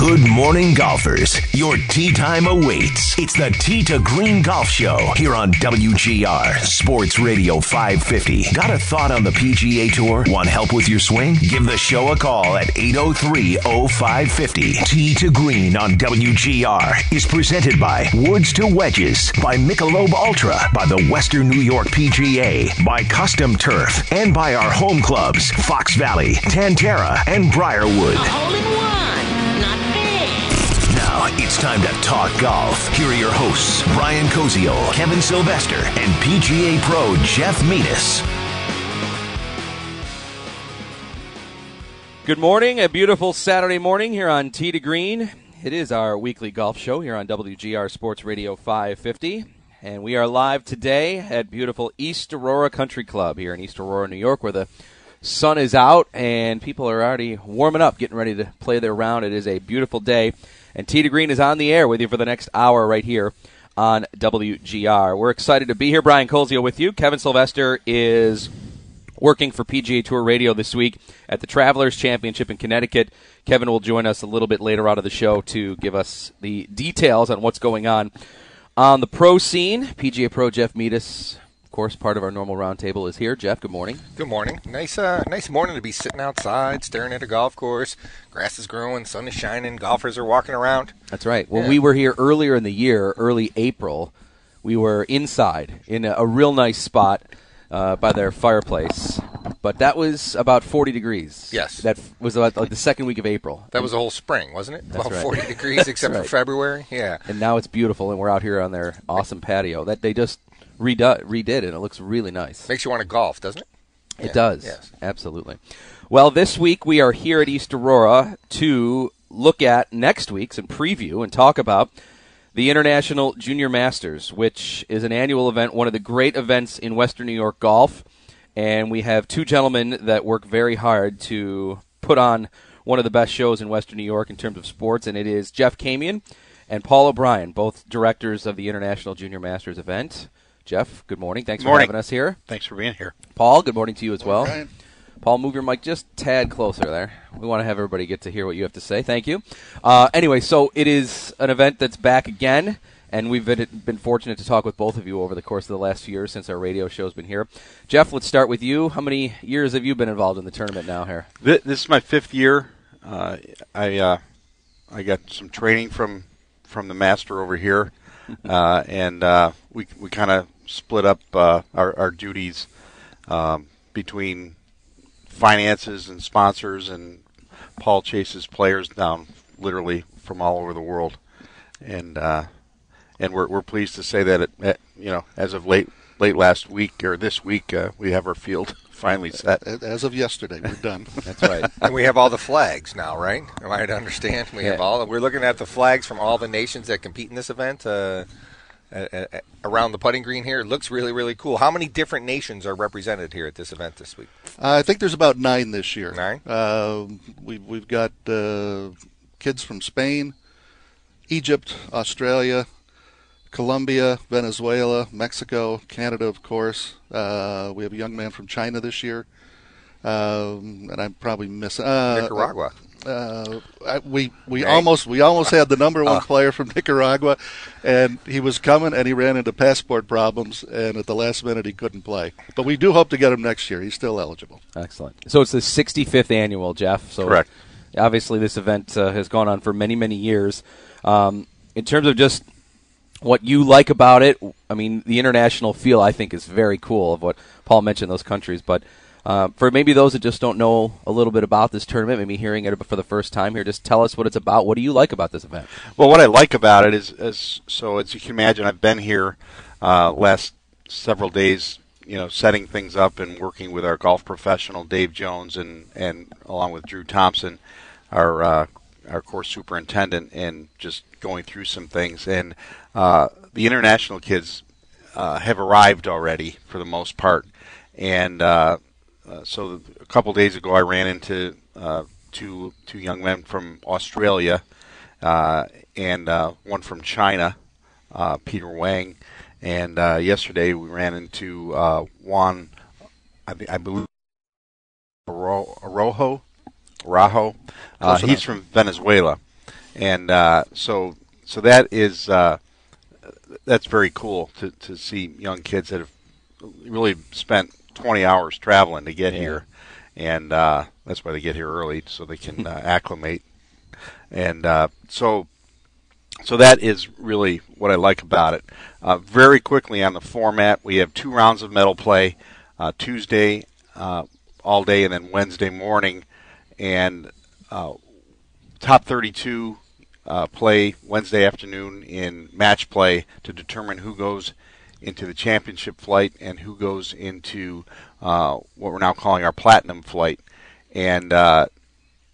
Good morning, golfers. Your tee time awaits. It's the Tee to Green Golf Show here on WGR Sports Radio 550. Got a thought on the PGA Tour? Want help with your swing? Give the show a call at 803 0550. Tee to Green on WGR is presented by Woods to Wedges, by Michelob Ultra, by the Western New York PGA, by Custom Turf, and by our home clubs, Fox Valley, Tan Tara, and Briarwood. It's time to talk golf. Here are your hosts, Brian Koziol, Kevin Sylvester, and PGA Pro Jeff Metis. Good morning, a beautiful Saturday morning here on Tee to Green. It is our weekly golf show here on WGR Sports Radio 550. And we are live today at beautiful East Aurora Country Club here in East Aurora, New York, where the sun is out and people are already warming up, getting ready to play their round. It is a beautiful day. And to Green is on the air with you for the next hour right here on WGR. We're excited to be here. Brian Koziol with you. Kevin Sylvester is working for PGA Tour Radio this week at the Travelers Championship in Connecticut. Kevin will join us a little bit later out of the show to give us the details on what's going on on the pro scene. PGA Pro Jeff Metis, of course, part of our normal roundtable is here. Jeff, good morning. Good morning. Nice, uh, nice morning to be sitting outside, staring at a golf course. Grass is growing, sun is shining, golfers are walking around. That's right. When Yeah. we were here earlier in the year, early April, we were inside in a, a real nice spot uh, by their fireplace. But that was about 40 degrees. Yes. That was about like the second week of April. That was the whole spring, wasn't it? That's About right. 40 degrees, except right. for February. Yeah. and now it's beautiful, and we're out here on their awesome patio that they just redu- redid, and it looks really nice. Makes you want to golf, doesn't it? It Yeah, does. yes. Absolutely. Well, this week we are here at East Aurora to look at next week's and preview and talk about the International Junior Masters, which is an annual event, one of the great events in Western New York golf. And we have two gentlemen that work very hard to put on one of the best shows in Western New York in terms of sports, and it is Jeff Camion and Paul O'Brien, both directors of the International Junior Masters event. Jeff, good morning. Thanks Morning. for having us here. Thanks for being here. Paul, good morning to you as well. Brian. Paul, move your mic just tad closer there. We want to have everybody get to hear what you have to say. Thank you. Uh, anyway, so it is an event that's back again, and we've been, been fortunate to talk with both of you over the course of the last few years since our radio show's been here. Jeff, let's start with you. How many years have you been involved in the tournament now here? Th- This is my fifth year. Uh, I uh, I got some training from from the master over here, uh, and uh, we we kind of split up uh, our, our duties um, between finances and sponsors, and Paul chases players down literally from all over the world, and uh, and we're we're pleased to say that it, you know as of late late last week or this week uh, we have our field finally set. As of yesterday, we're done. That's right. And we have all the flags now, right? Am I to understand? We have all. We're looking at the flags from all the nations that compete in this event. Uh, uh, uh, around the putting green here, it looks really, really cool. How many different nations are represented here at this event this week? Uh, I think there's about nine this year. Nine? Uh, we've we've got uh, kids from Spain, Egypt, Australia, Colombia, Venezuela, Mexico, Canada, of course. Uh, we have a young man from China this year, um, and I'm probably missing uh, Nicaragua. Uh, I, we we Right. almost we almost had the number one Uh. player from Nicaragua, and he was coming and he ran into passport problems, and at the last minute he couldn't play. But we do hope to get him next year. He's still eligible. Excellent. So it's the 65th annual, Jeff. So Correct. Obviously, this event uh, has gone on for many, many years. Um, in terms of just what you like about it, I mean, the international feel I think is very cool. Of what Paul mentioned, those countries, but. Uh, for maybe those that just don't know a little bit about this tournament, maybe hearing it for the first time here, just tell us what it's about. What do you like about this event? Well, what I like about it is, is so as you can imagine, I've been here uh, last several days, you know, setting things up and working with our golf professional Dave Jones and and along with Drew Thompson. our uh, our course superintendent and just going through some things. And uh, the international kids uh, have arrived already for the most part. And uh, uh, so a couple days ago, I ran into uh, two two young men from Australia uh, and one from China, Peter Wang. And yesterday we ran into Juan, I, I believe, Aro- Arojo, Rajo. Uh, he's from Venezuela, and uh, so so that is uh, that's very cool to to see young kids that have really spent 20 hours traveling to get here, and uh, that's why they get here early so they can uh, acclimate. And uh, so so that is really what I like about it. Uh, very quickly on the format, we have two rounds of medal play, uh, Tuesday uh, all day, and then Wednesday morning, and uh, top 32 uh, play Wednesday afternoon in match play to determine who goes into the championship flight and who goes into uh, what we're now calling our platinum flight, and uh,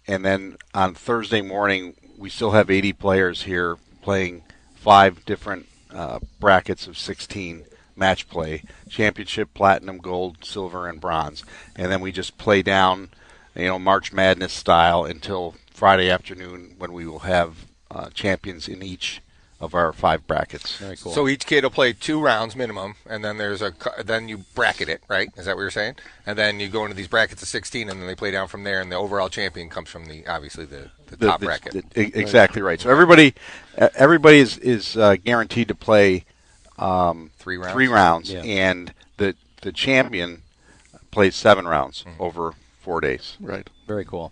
and then on Thursday morning we still have 80 players here playing five different uh, brackets of 16 match play championship platinum gold silver and bronze. And then we just play down you know march madness style until friday afternoon when we will have uh, champions in each of our five brackets Very cool. So each kid will play two rounds minimum, and then there's a then you bracket it, right? Is that what you're saying? And then you go into these brackets of 16, and then they play down from there, and the overall champion comes from the obviously the, the, The- top the- bracket. the- exactly right. So everybody, uh, everybody is is uh, guaranteed to play um, Three rounds? Three rounds, Yeah. and the the champion plays seven rounds Mm-hmm. over four days. Right. Very cool.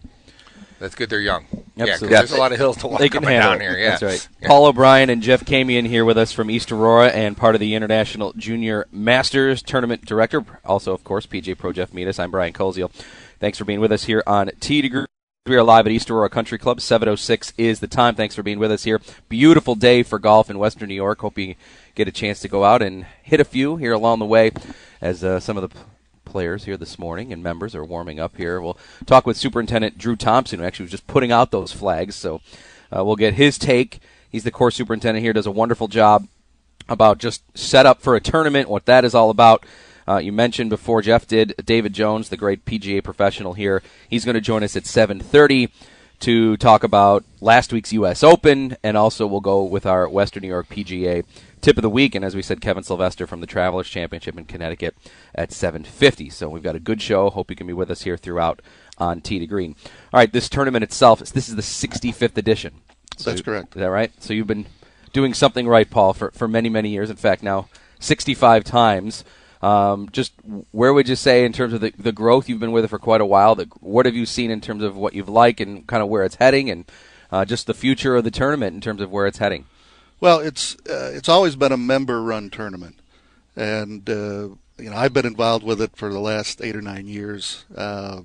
That's good. They're young. Yeah, 'cause Absolutely. there's a lot of hills to walk They can handle down it. here. Yeah, That's right. Yeah. Paul O'Brien and Jeff Camion here with us from East Aurora and part of the International Junior Masters Tournament Director. Also, of course, PGA Pro Jeff Metis. I'm Brian Koziol. Thanks for being with us here on T Degree. We are live at East Aurora Country Club. 7.06 is the time. Thanks for being with us here. Beautiful day for golf in Western New York. Hope you get a chance to go out and hit a few here along the way as uh, some of the p- players here this morning and members are warming up here. We'll talk with Superintendent Drew Thompson, who actually was just putting out those flags. So uh, we'll get his take. He's the course superintendent here, does a wonderful job about just set up for a tournament, what that is all about. Uh, you mentioned before Jeff did David Jones, the great PGA professional here. He's going to join us at 7:30 to talk about last week's U.S. Open, and also we'll go with our Western New York PGA tip of the week. And as we said, Kevin Sylvester from the Travelers Championship in Connecticut at 7:50. So we've got a good show. Hope you can be with us here throughout on Tee to Green. All right, this tournament itself, this is the 65th edition. That's correct. Is that right? So you've been doing something right, Paul, for, for many, many years. In fact, now 65 times. Um, just where would you say in terms of the, the growth you've been with it for quite a while? The, what have you seen in terms of what you've liked and kind of where it's heading, and uh, just the future of the tournament in terms of where it's heading? Well, it's uh, it's always been a member-run tournament, and uh, you know I've been involved with it for the last eight or nine years, uh,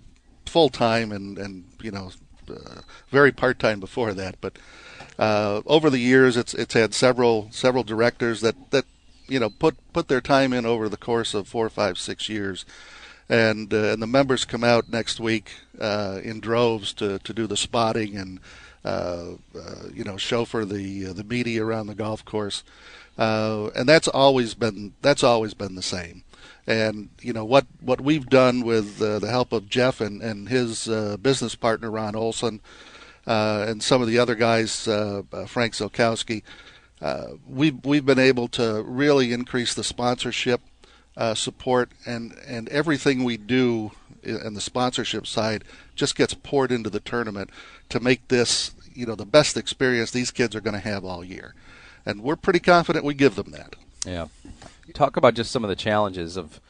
full time and and you know uh, very part time before that. But uh, over the years, it's it's had several several directors that that you know put put their time in over the course of four, five, six years. And, uh, and the members come out next week in droves to, to do the spotting and you know chauffeur the uh, the media around the golf course, uh, and that's always been that's always been the same. And you know what what we've done with uh, the help of Jeff and and his uh, business partner Ron Olson, uh, and some of the other guys, uh, uh, Frank Zolkowski, uh, we've we've been able to really increase the sponsorship uh, support and and everything we do and the sponsorship side just gets poured into the tournament to make this you know the best experience these kids are going to have all year and we're pretty confident we give them that Yeah. Talk about just some of the challenges of,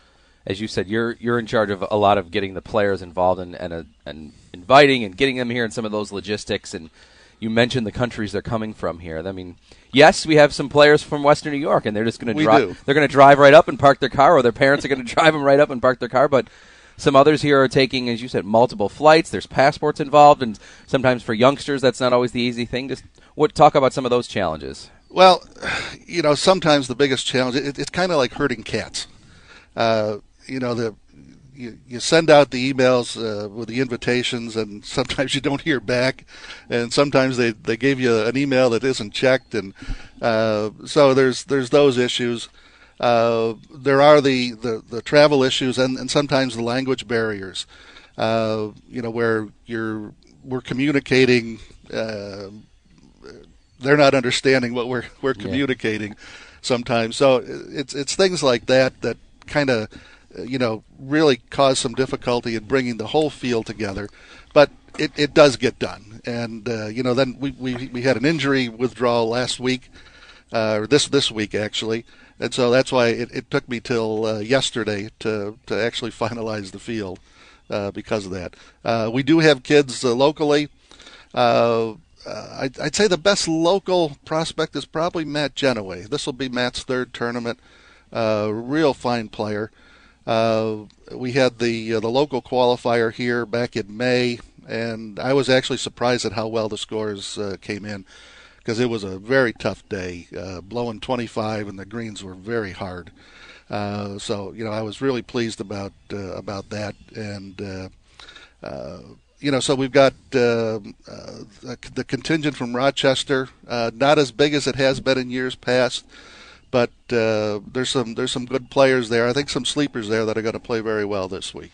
as you said, you're you're in charge of a lot of getting the players involved and and, uh, and inviting and getting them here and some of those logistics. And you mentioned the countries they're coming from here. I mean, yes, we have some players from Western New York, and they're just going to drive. They're going to drive right up and park their car, or their parents are going to drive them right up and park their car. But some others here are taking, as you said, multiple flights. There's passports involved, and sometimes for youngsters, that's not always the easy thing. Just what talk about some of those challenges. Well, you know, sometimes the biggest challenge it, it's kind of like herding cats. Uh, you know, the you, you send out the emails uh, with the invitations, and sometimes you don't hear back, and sometimes they, they give you an email that isn't checked, and uh, so there's there's those issues. Uh, there are the, the, the travel issues and, and sometimes the language barriers. Uh, you know where you're we're communicating. Uh, they're not understanding what we're we're communicating sometimes. So it's it's things like that that kind of you know really cause some difficulty in bringing the whole field together. But it, it does get done, and uh, you know then we, we we had an injury withdrawal last week, uh, or this this week actually, and so that's why it, it took me till uh, yesterday to to actually finalize the field. Uh, because of that, uh, we do have kids uh, locally. Uh, uh, I'd, I'd, say the best local prospect is probably Matt Genoway. This will be Matt's third tournament. Uh, real fine player. Uh, we had the uh, the local qualifier here back in May, and I was actually surprised at how well the scores uh, came in because it was a very tough day, uh, blowing 25, and the greens were very hard. so you know I was really pleased about about that, and you know, so we've got uh, uh, the contingent from Rochester, uh, not as big as it has been in years past, but uh, there's some there's some good players there. I think some sleepers there that are going to play very well this week.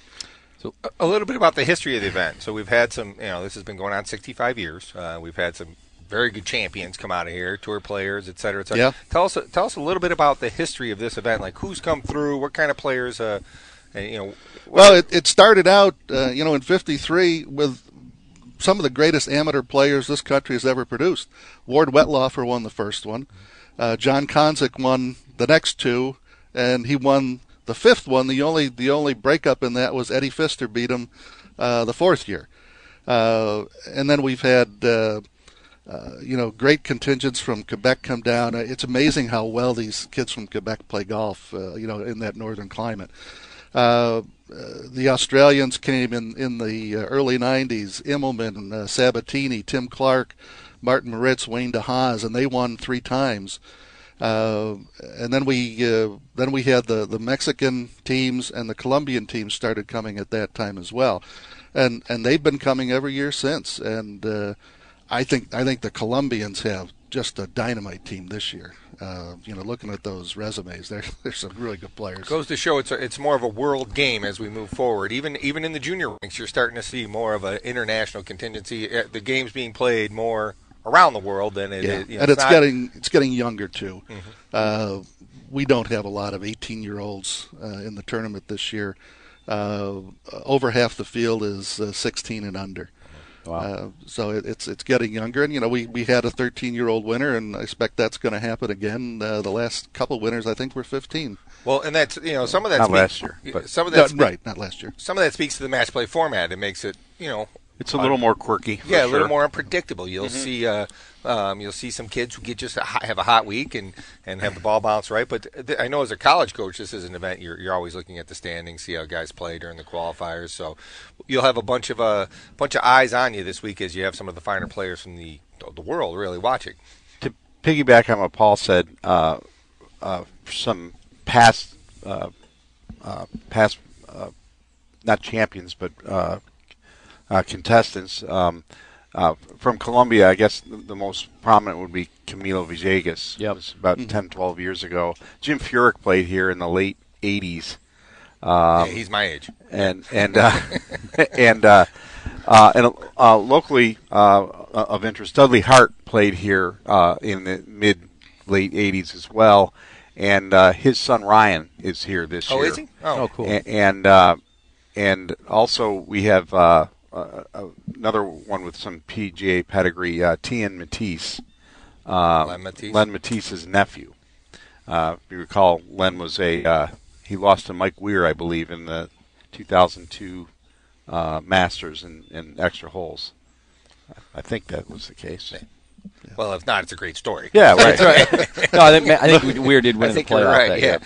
So a little bit about the history of the event. So we've had some, you know, this has been going on 65 years. Uh, we've had some very good champions come out of here, tour players, et cetera, et cetera. Yeah. Tell us tell us a little bit about the history of this event, like who's come through, what kind of players, uh, and, you know. Well, it, it started out, uh, you know, in '53 with some of the greatest amateur players this country has ever produced. Ward Wettlaufer won the first one. Uh, John Konsek won the next two, and he won the fifth one. The only the only breakup in that was Eddie Fister beat him uh, the fourth year. Uh, and then we've had uh, uh, you know great contingents from Quebec come down. Uh, it's amazing how well these kids from Quebec play golf. you know in that northern climate. Uh, the Australians came in in the early '90s. Immelman, uh, Sabatini, Tim Clark, Martin Moritz, Wayne DeHaas, and they won three times. Uh, and then we uh, then we had the, the Mexican teams and the Colombian teams started coming at that time as well, and and they've been coming every year since. And uh, I think I think the Colombians have just a dynamite team this year. Uh, you know, looking at those resumes, there's there's some really good players. Goes to show it's a, it's more of a world game as we move forward. Even even in the junior ranks, you're starting to see more of an international contingency. Uh, the game's being played more around the world than it yeah. is. You know, and it's, not, getting it's getting younger too. Mm-hmm. Uh, we don't have a lot of 18 year olds uh, in the tournament this year. Uh, over half the field is uh, 16 and under. Wow. Uh, so it, it's it's getting younger, and you know we, we had a 13 year old winner, and I expect that's going to happen again. Uh, the last couple winners, I think, were 15. Well, and that's you know some of that Not speaks- last year, but- some of No, that spe- right, not last year. some of that speaks to the match play format. It makes it you know It's a little more quirky. for yeah, a little more unpredictable. You'll see, uh, um, you'll see some kids who get just a hot, have a hot week and, and have the ball bounce right. But th- I know as a college coach, this is an event you're you're always looking at the standings, see how guys play during the qualifiers. So you'll have a bunch of uh, bunch of eyes on you this week as you have some of the finer players from the the world really watching. to piggyback on what Paul said, uh, uh, some past, uh, uh, past, uh, not champions, but uh, contestants um, uh, from Colombia. I guess the, the most prominent would be Camilo Villegas. Yep. It was about 10, 12 years ago. Jim Furyk played here in the late 80s. Um, yeah, he's my age. and and uh, and uh, uh, and uh, locally uh, of interest, Dudley Hart played here uh, in the mid late '80s as well, and uh, his son Ryan is here this Oh, year. is he? Oh, Oh, cool. A- And uh, and also we have uh, uh, another one with some PGA pedigree, uh, Tian Mattiace, uh, Len Mattiace. Len Mattiace's nephew. Uh, if you recall, Len was a uh, he lost to Mike Weir, I believe, in the 2002 uh, Masters in, in extra holes. I think that was the case. Well, if not, it's a great story. Yeah, right. no, I think, I think Weir did win I think the playoff you're right, that yeah. year.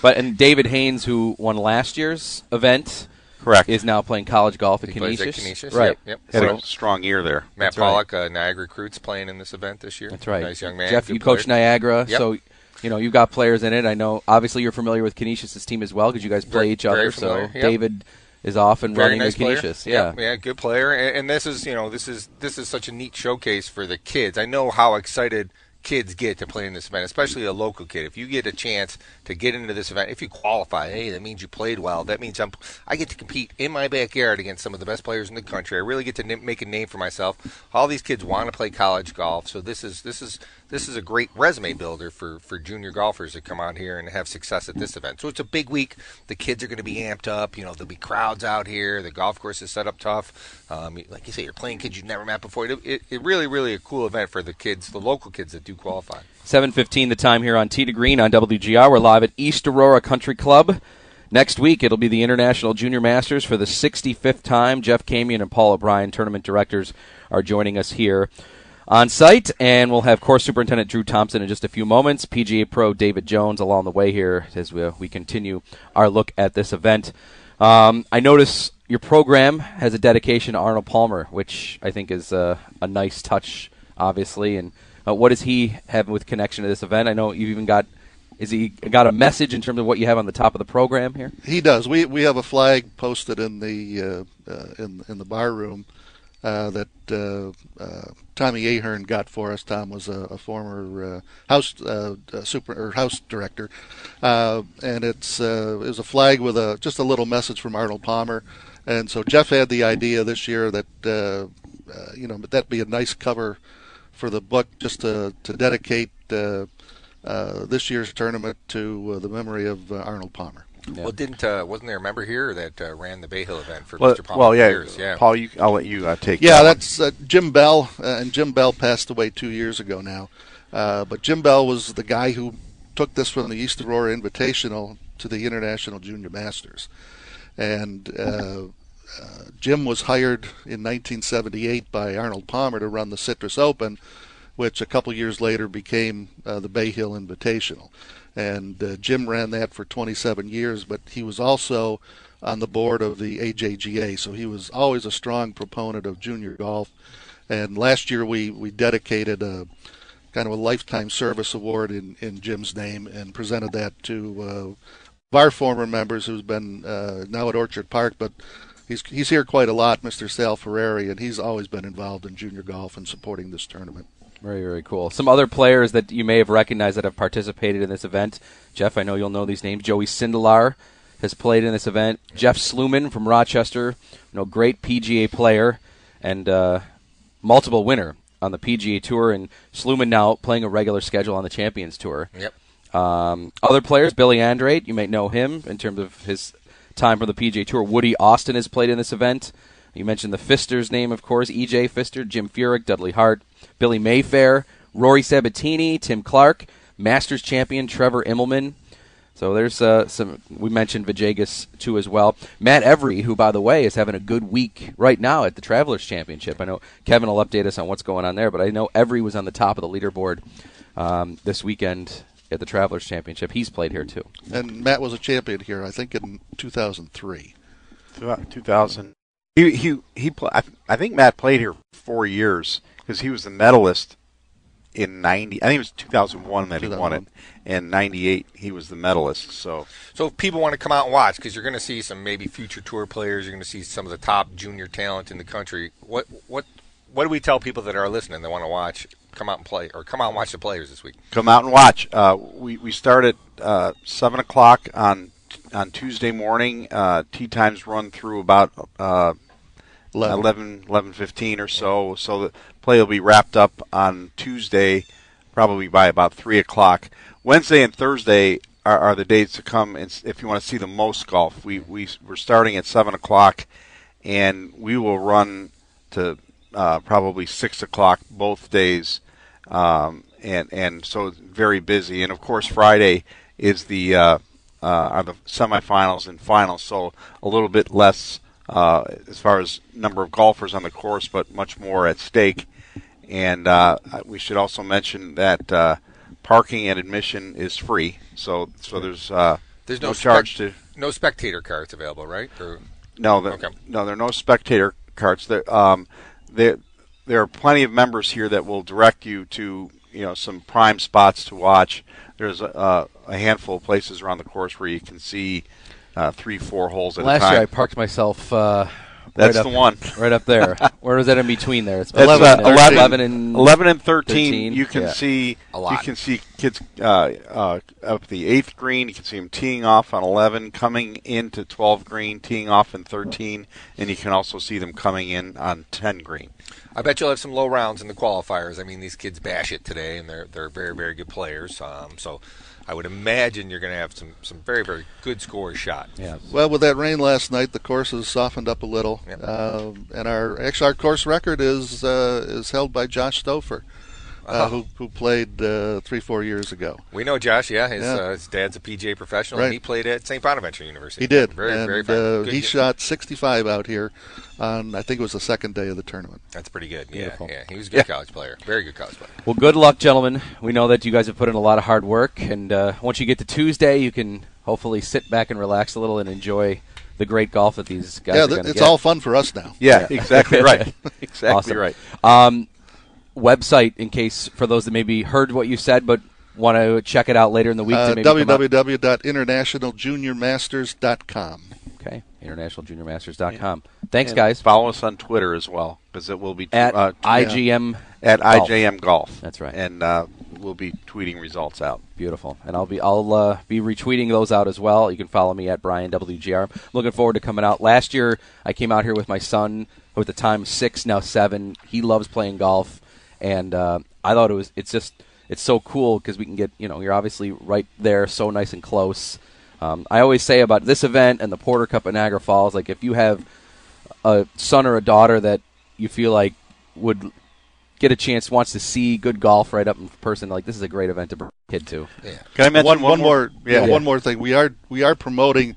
But and David Haynes, who won last year's event, Correct. is now playing college golf at He plays Canisius. at Canisius, Right. yep, yep. Had So- a strong year there. Matt That's right. Pollock, uh, Niagara Recruits, playing in this event this year. That's right. Nice young man. Jeff, good you coach. Niagara, Yep. so you know you've got players in it. I know. Obviously, you're familiar with Canisius' team as well because you guys play Very- each other. very so yep. David is off and Very running nice the player. Canisius. Yeah. yeah, good player. And, and this is, you know, this is this is such a neat showcase for the kids. I know how excited kids get to play in this event, especially a local kid. If you get a chance to get into this event, if you qualify, hey, that means you played well. That means I'm I get to compete in my backyard against some of the best players in the country. I really get to n- make a name for myself. All these kids want to play college golf, so this is this is this is a great resume builder for for junior golfers to come out here and have success at this event. So it's a big week. The kids are going to be amped up. You know, there'll be crowds out here. The golf course is set up tough. Um, like you say, you're playing kids you've never met before. It, it, it really, really a cool event for the kids, the local kids that do qualify. 7:15 the time here on Tee to Green on WGR. We're live at East Aurora Country Club. Next week it'll be the International Junior Masters for the 65th time. Jeff Camion and Paul O'Brien, tournament directors, are joining us here on site, and we'll have course superintendent Drew Thompson in just a few moments. PGA Pro David Jones along the way here as we, we continue our look at this event. Um, I notice your program has a dedication to Arnold Palmer, which I think is uh, a nice touch, obviously. And uh, what does he have with connection to this event? I know you've even got. Is he got a message in terms of what you have on the top of the program here? He does. We we have a flag posted in the uh, uh, in in the bar room uh, that uh, uh, Tommy Ahern got for us. Tom was a, a former uh, house uh, super or house director, and it's it was a flag with a just a little message from Arnold Palmer. And so Jeff had the idea this year that you know that'd be a nice cover for the book just to to dedicate. This year's tournament to the memory of Arnold Palmer. Well, didn't uh, wasn't there a member here that uh, ran the Bay Hill event for Well, Mr. Palmer well, yeah, years? Yeah, Paul, you, I'll let you uh, take. Yeah, that one. that's uh, Jim Bell, uh, and Jim Bell passed away two years ago now. Uh, but Jim Bell was the guy who took this from the East Aurora Invitational to the International Junior Masters, and uh, uh, Jim was hired in 1978 by Arnold Palmer to run the Citrus Open, which a couple years later became uh, the Bay Hill Invitational. And uh, Jim ran that for 27 years, but he was also on the board of the AJGA, so he was always a strong proponent of junior golf. And last year we, we dedicated a kind of a lifetime service award in, in Jim's name and presented that to uh, our former members who's been uh, now at Orchard Park, but he's he's here quite a lot, Mr. Sal Ferrari, and he's always been involved in junior golf and supporting this tournament. Very, very cool. Some other players that you may have recognized that have participated in this event. Jeff, I know you'll know these names. Joey Sindelar has played in this event. Jeff Sluman from Rochester, you know, great PGA player and uh, multiple winner on the PGA Tour. And Sluman now playing a regular schedule on the Champions Tour. Yep. Um, other players, Billy Andrade, you may know him in terms of his time from the PGA Tour. Woody Austin has played in this event. You mentioned the Fister's name, of course. E.J. Fister, Jim Furyk, Dudley Hart, Billy Mayfair, Rory Sabatini, Tim Clark, Masters champion Trevor Immelman. So there's uh, some. We mentioned Villegas too as well. Matt Every, who by the way is having a good week right now at the Travelers Championship. I know Kevin will update us on what's going on there, but I know Every was on the top of the leaderboard um, this weekend at the Travelers Championship. He's played here too. And Matt was a champion here, I think, in 2003. 2000. He he he. Pl- I, I think Matt played here four years because he was the medalist in 90. I think it was 2001 that he won it, and 98 he was the medalist. So So if people want to come out and watch, because you're going to see some maybe future tour players, you're going to see some of the top junior talent in the country. What what what do we tell people that are listening that want to watch? Come out and play, or come out and watch the players this week. come out and watch. Uh, we we start at uh, seven o'clock on on Tuesday morning. Uh, tea times run through about uh, 11. 11, 11.15 or so. So the play will be wrapped up on Tuesday, probably by about 3 o'clock. Wednesday and Thursday are, are the days to come and if you want to see the most golf. We, we, we're starting at 7 o'clock, and we will run to uh, probably 6 o'clock both days. Um, and, and so very busy. And, of course, Friday is the uh, uh, are the semifinals and finals, so a little bit less uh, as far as number of golfers on the course, but much more at stake. And uh, we should also mention that uh, parking and admission is free, so so there's uh, There's no, no charge spec- to No spectator carts available, right? Or, no, there, Okay. no, there are no spectator carts. There, um, there, there are plenty of members here that will direct you to, you know, some prime spots to watch. There's a, a handful of places around the course where you can see uh, three, four holes at Last a time. year I parked myself. Uh, That's right the up, one. right up there. Where was that in between there? It's It's, 11, uh, 11, 11 and 11 and 13, 13, you can yeah. see A lot. you can see kids uh, uh, up the eighth green. You can see them teeing off on 11, coming into 12 green, teeing off in 13, and you can also see them coming in on 10 green. I bet you'll have some low rounds in the qualifiers. I mean, these kids bash it today, and they're they're very very good players. Um, so I would imagine you're going to have some some very very good scores shot. yeah. Well, with that rain last night, the course has softened up a little, Yep. um, and our actually our course record is uh, is held by Josh Stouffer, uh, who who played uh, three four years ago. We know Josh. Yeah, his, Yeah. Uh, his dad's a PGA professional, Right. and he played at St. Bonaventure University. He did, Very and very fine. uh, he kid. shot 65 out here on I think it was the second day of the tournament. That's pretty good. Yeah, Beautiful. yeah. He was a good college player. Very good college player. Well, good luck, gentlemen. We know that you guys have put in a lot of hard work, and uh, once you get to Tuesday, you can hopefully sit back and relax a little and enjoy the great golf that these guys yeah, are th- going to it's get. all fun for us now. Yeah, exactly right. exactly awesome. right. Um, website, in case for those that maybe heard what you said but want to check it out later in the week. Uh, to maybe come out. www.internationaljuniormasters.com. Okay, internationaljuniormasters.com. Thanks, And guys. Follow us on Twitter as well because it will be At uh, IGM. at Golf. IJM Golf. That's right. and uh, we'll be tweeting results out. Beautiful, and I'll be I'll uh, be retweeting those out as well. You can follow me at Brian WGR. Looking forward to coming out. Last year, I came out here with my son, who at the time was six, now seven. He loves playing golf, and uh, I thought it was it's just it's so cool because we can get you know you're obviously right there, so nice and close. Um, I always say about this event and the Porter Cup at Niagara Falls, like if you have a son or a daughter that you feel like would get a chance, wants to see good golf right up in person, like this is a great event to bring a kid to. Yeah. Can I mention one, one, one more, Yeah. yeah, one more thing. We are we are promoting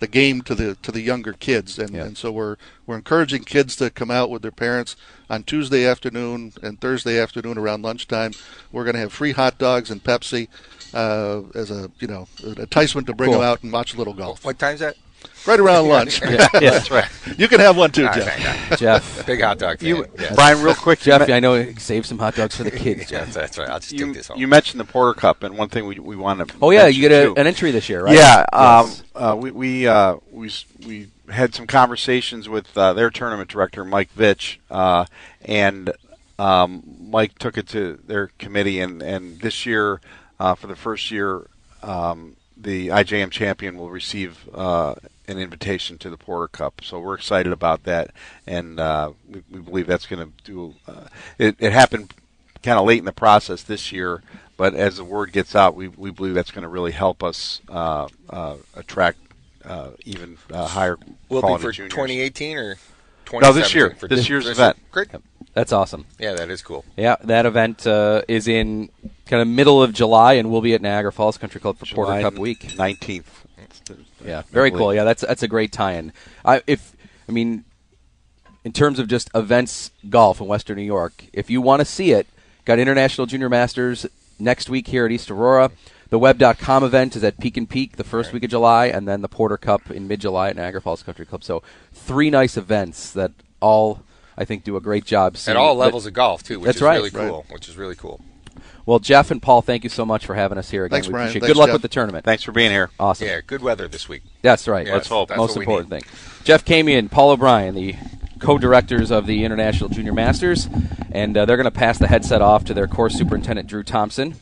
the game to the to the younger kids, and, Yeah. and so we're we're encouraging kids to come out with their parents on Tuesday afternoon and Thursday afternoon around lunchtime. We're going to have free hot dogs and Pepsi uh, as a you know an enticement to bring Cool. them out and watch a little golf What time's that? Right around lunch. yeah, That's right. you can have one too, All Jeff. right, Jeff. Big hot dog fan. You, yeah. Brian, real quick, Jeff, I know save some hot dogs for the kids, Yeah, Jeff. that's right. I'll just you, take this home. you mentioned the Porter Cup, and one thing we we want to Oh yeah, you get a, an entry this year, right? Yeah, um, uh, we we uh, we we had some conversations with uh, their tournament director, Mike Vitch, uh, and um, Mike took it to their committee, and and this year, uh, for the first year, um, the IJM champion will receive. Uh, an invitation to the Porter Cup, so we're excited about that, and uh, we, we believe that's going to do. Uh, it, it happened kind of late in the process this year, but as the word gets out, we, we believe that's going to really help us uh, uh, attract uh, even uh, higher Will it be for juniors. 2018 or 2017? No, this year. For This year's year? event. Great. That's awesome. Yeah, that is cool. Yeah, that event uh, is in kind of middle of July, and we'll be at Niagara Falls Country Club for Porter Cup week. 19th. Yeah, very cool. Yeah, that's that's a great tie-in. I if I mean, in terms of just events golf in Western New York, if you want to see it, got International Junior Masters next week here at East Aurora. The Web.com event is at Peek'n Peak the first week of July, and then the Porter Cup in mid-July at Niagara Falls Country Club. So three nice events that all I think do a great job. At seeing- all that- levels of golf too, which That's is right. really Right. cool. Which is really cool. Well, Jeff and Paul, thank you so much for having us here again. Thanks, we Brian. appreciate it. Thanks, Good luck Jeff. with the tournament. Thanks for being here. Awesome. Yeah, good weather this week. That's right. Yeah, Let's hope. That's Most important need. thing. Jeff Camion, Paul O'Brien, the co-directors of the International Junior Masters, and uh, they're going to pass the headset off to their course superintendent Drew Thompson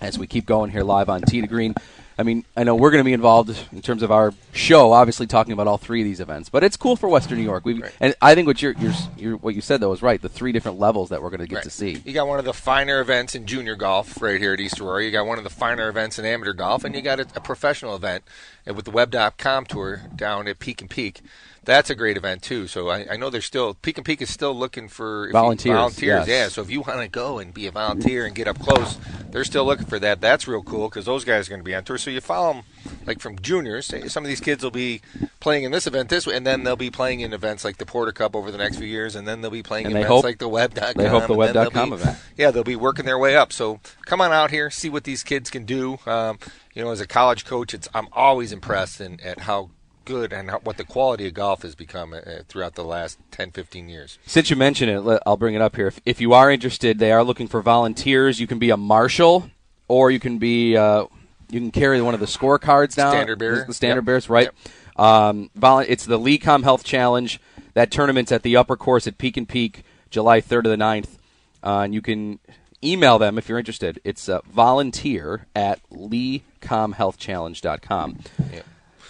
as we keep going here live on Tee to Green. I mean, I know we're going to be involved in terms of our show, obviously talking about all three of these events, but it's cool for Western New York. We and I think what you're, you're, you're what you said though is right. The three different levels that we're going to get Right. to see. You got one of the finer events in junior golf right here at East Aurora. You got one of the finer events in amateur golf, and you got a, a professional event with the Web.com tour down at Peek'n Peak. That's a great event too. So I, I know they're still Peek'n Peak is still looking for if you- Volunteers, volunteers, yes. yeah. So if you want to go and be a volunteer and get up close, they're still looking for that. That's real cool because those guys are going to be on tour. So you follow them like from juniors. Say Some of these kids will be playing in this event this way, and then they'll be playing in events like the Porter Cup over the next few years, and then they'll be playing And events hope- like the Web.com. they hope the and then they'll Web.com be- event. yeah, they'll be working their way up. So come on out here, see what these kids can do. Um, you know, as a college coach, it's I'm always impressed in, at how good and how, what the quality of golf has become uh, throughout the last 10, 15 years. Since you mentioned it, I'll bring it up here. If, if you are interested, they are looking for volunteers. You can be a marshal, or you can be uh, you can carry one of the scorecards down. Standard bearer. The, standard Yep. bears, right? Um, it's the Lecom Health Challenge. That tournament's at the upper course at Peek'n Peak, July 3rd to the 9th. Uh, and you can email them if you're interested. It's uh, volunteer at lecomhealthchallenge.com.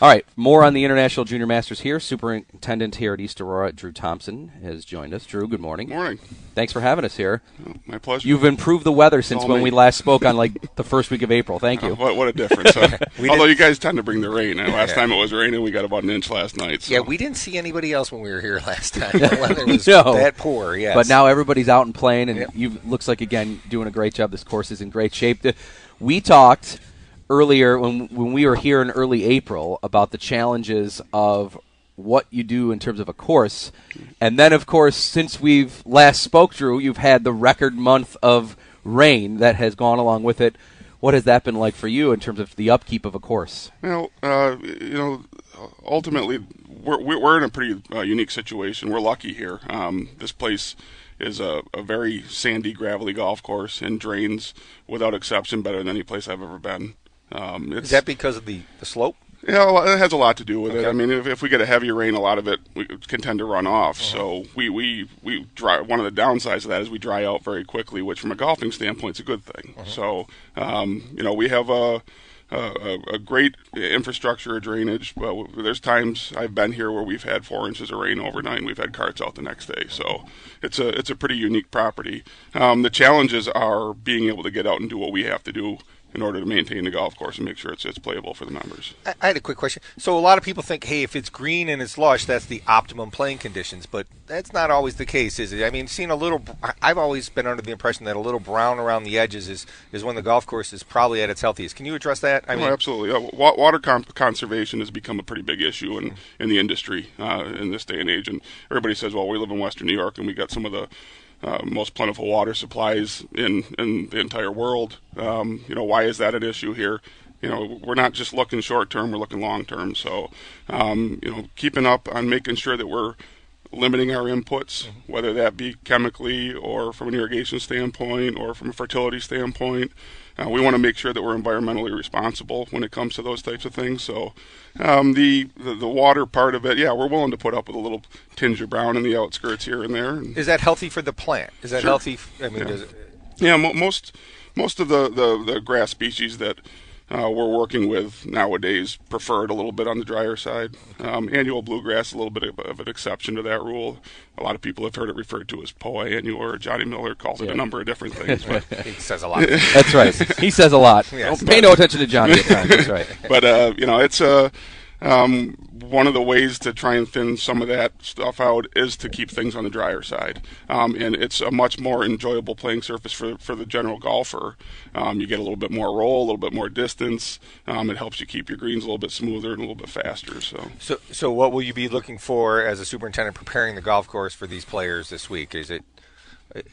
All right, more on the International Junior Masters here. Superintendent here at East Aurora, Drew Thompson, has joined us. Drew, good morning. Morning. Thanks for having us here. Oh, my pleasure. You've improved the weather since all when me. we last spoke on like the first week of April. Thank you. Oh, what, what a difference. Huh? Although did- you guys tend to bring the rain. And Last Yeah. time it was raining, we got about an inch last night. So. Yeah, we didn't see anybody else when we were here last time. The weather was No. that poor. Yes, But now everybody's out and playing, and Yep. you looks like again doing a great job. This course is in great shape. The- We talked earlier when when we were here in early April about the challenges of what you do in terms of a course, and then of course since we've last spoke, Drew, you've had the record month of rain that has gone along with it. What has that been like for you in terms of the upkeep of a course? Well, uh, you know, ultimately, we're, we're in a pretty uh, unique situation. We're lucky here. Um, this place is a, a very sandy, gravelly golf course and drains, without exception, better than any place I've ever been. Um, it's, is that because of the, the slope? Yeah, well, it has a lot to do with it. I mean, if, if we get a heavier rain, a lot of it we can tend to run off. So we we we dry. One of the downsides of that is we dry out very quickly, which from a golfing standpoint is a good thing. So um, you know, we have a. A, a great infrastructure of drainage, but there's times I've been here where we've had four inches of rain overnight, and we've had carts out the next day. So it's a it's a pretty unique property. Um, the challenges are being able to get out and do what we have to do in order to maintain the golf course and make sure it's it's playable for the members. I, I had a quick question. So a lot of people think, hey, if it's green and it's lush, that's the optimum playing conditions, but that's not always the case, is it? I mean, seeing a little, I've always been under the impression that a little brown around the edges is is when the golf course is probably at its healthiest. Can you address that? I oh, mean, absolutely. Uh, water con- conservation has become a pretty big issue in, in the industry uh, in this day and age. And everybody says, well, we live in Western New York and we got some of the uh, most plentiful water supplies in, in the entire world. Um, you know, why is that an issue here? You know, we're not just looking short term; we're looking long term. So, um, you know, keeping up on making sure that we're limiting our inputs, whether that be chemically or from an irrigation standpoint or from a fertility standpoint. Uh, we want to make sure that we're environmentally responsible when it comes to those types of things. So, um, the, the the water part of it, yeah, we're willing to put up with a little tinge of brown in the outskirts here and there. And, is that healthy for the plant? Is that Sure. healthy? f- I mean, Yeah. does it, yeah, mo- most most of the, the, the grass species that uh, we're working with nowadays prefer it a little bit on the drier side. Um, annual bluegrass, a little bit of, of an exception to that rule. A lot of people have heard it referred to as poa annua, or Johnny Miller calls it Yeah. a number of different things. But it says a lot. That's right. He says a lot. Yes. Don't pay no attention to Johnny at times. That's right. but uh, you know, it's uh, um, one of the ways to try and thin some of that stuff out is to keep things on the drier side, um, and it's a much more enjoyable playing surface for for the general golfer. Um, you get a little bit more roll, a little bit more distance. Um, it helps you keep your greens a little bit smoother and a little bit faster. So. So, so what will you be looking for as a superintendent preparing the golf course for these players this week? Is it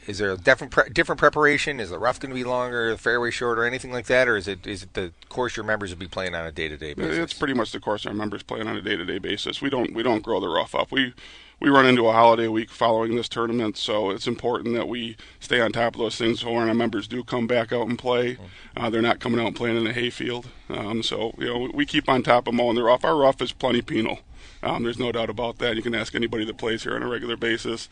is there a different pre- different preparation? Is the rough going to be longer, the fairway shorter, anything like that, or is it is it the course your members will be playing on a day to day basis? It's pretty much the course our members play on a day-to-day basis. We don't we don't grow the rough up. We we run into a holiday week following this tournament, so it's important that we stay on top of those things. So when our members do come back out and play, uh, they're not coming out and playing in a hayfield. Um, so you know we keep on top of mowing the rough. Our rough is plenty penal. Um, there's no doubt about that. You can ask anybody that plays here on a regular basis.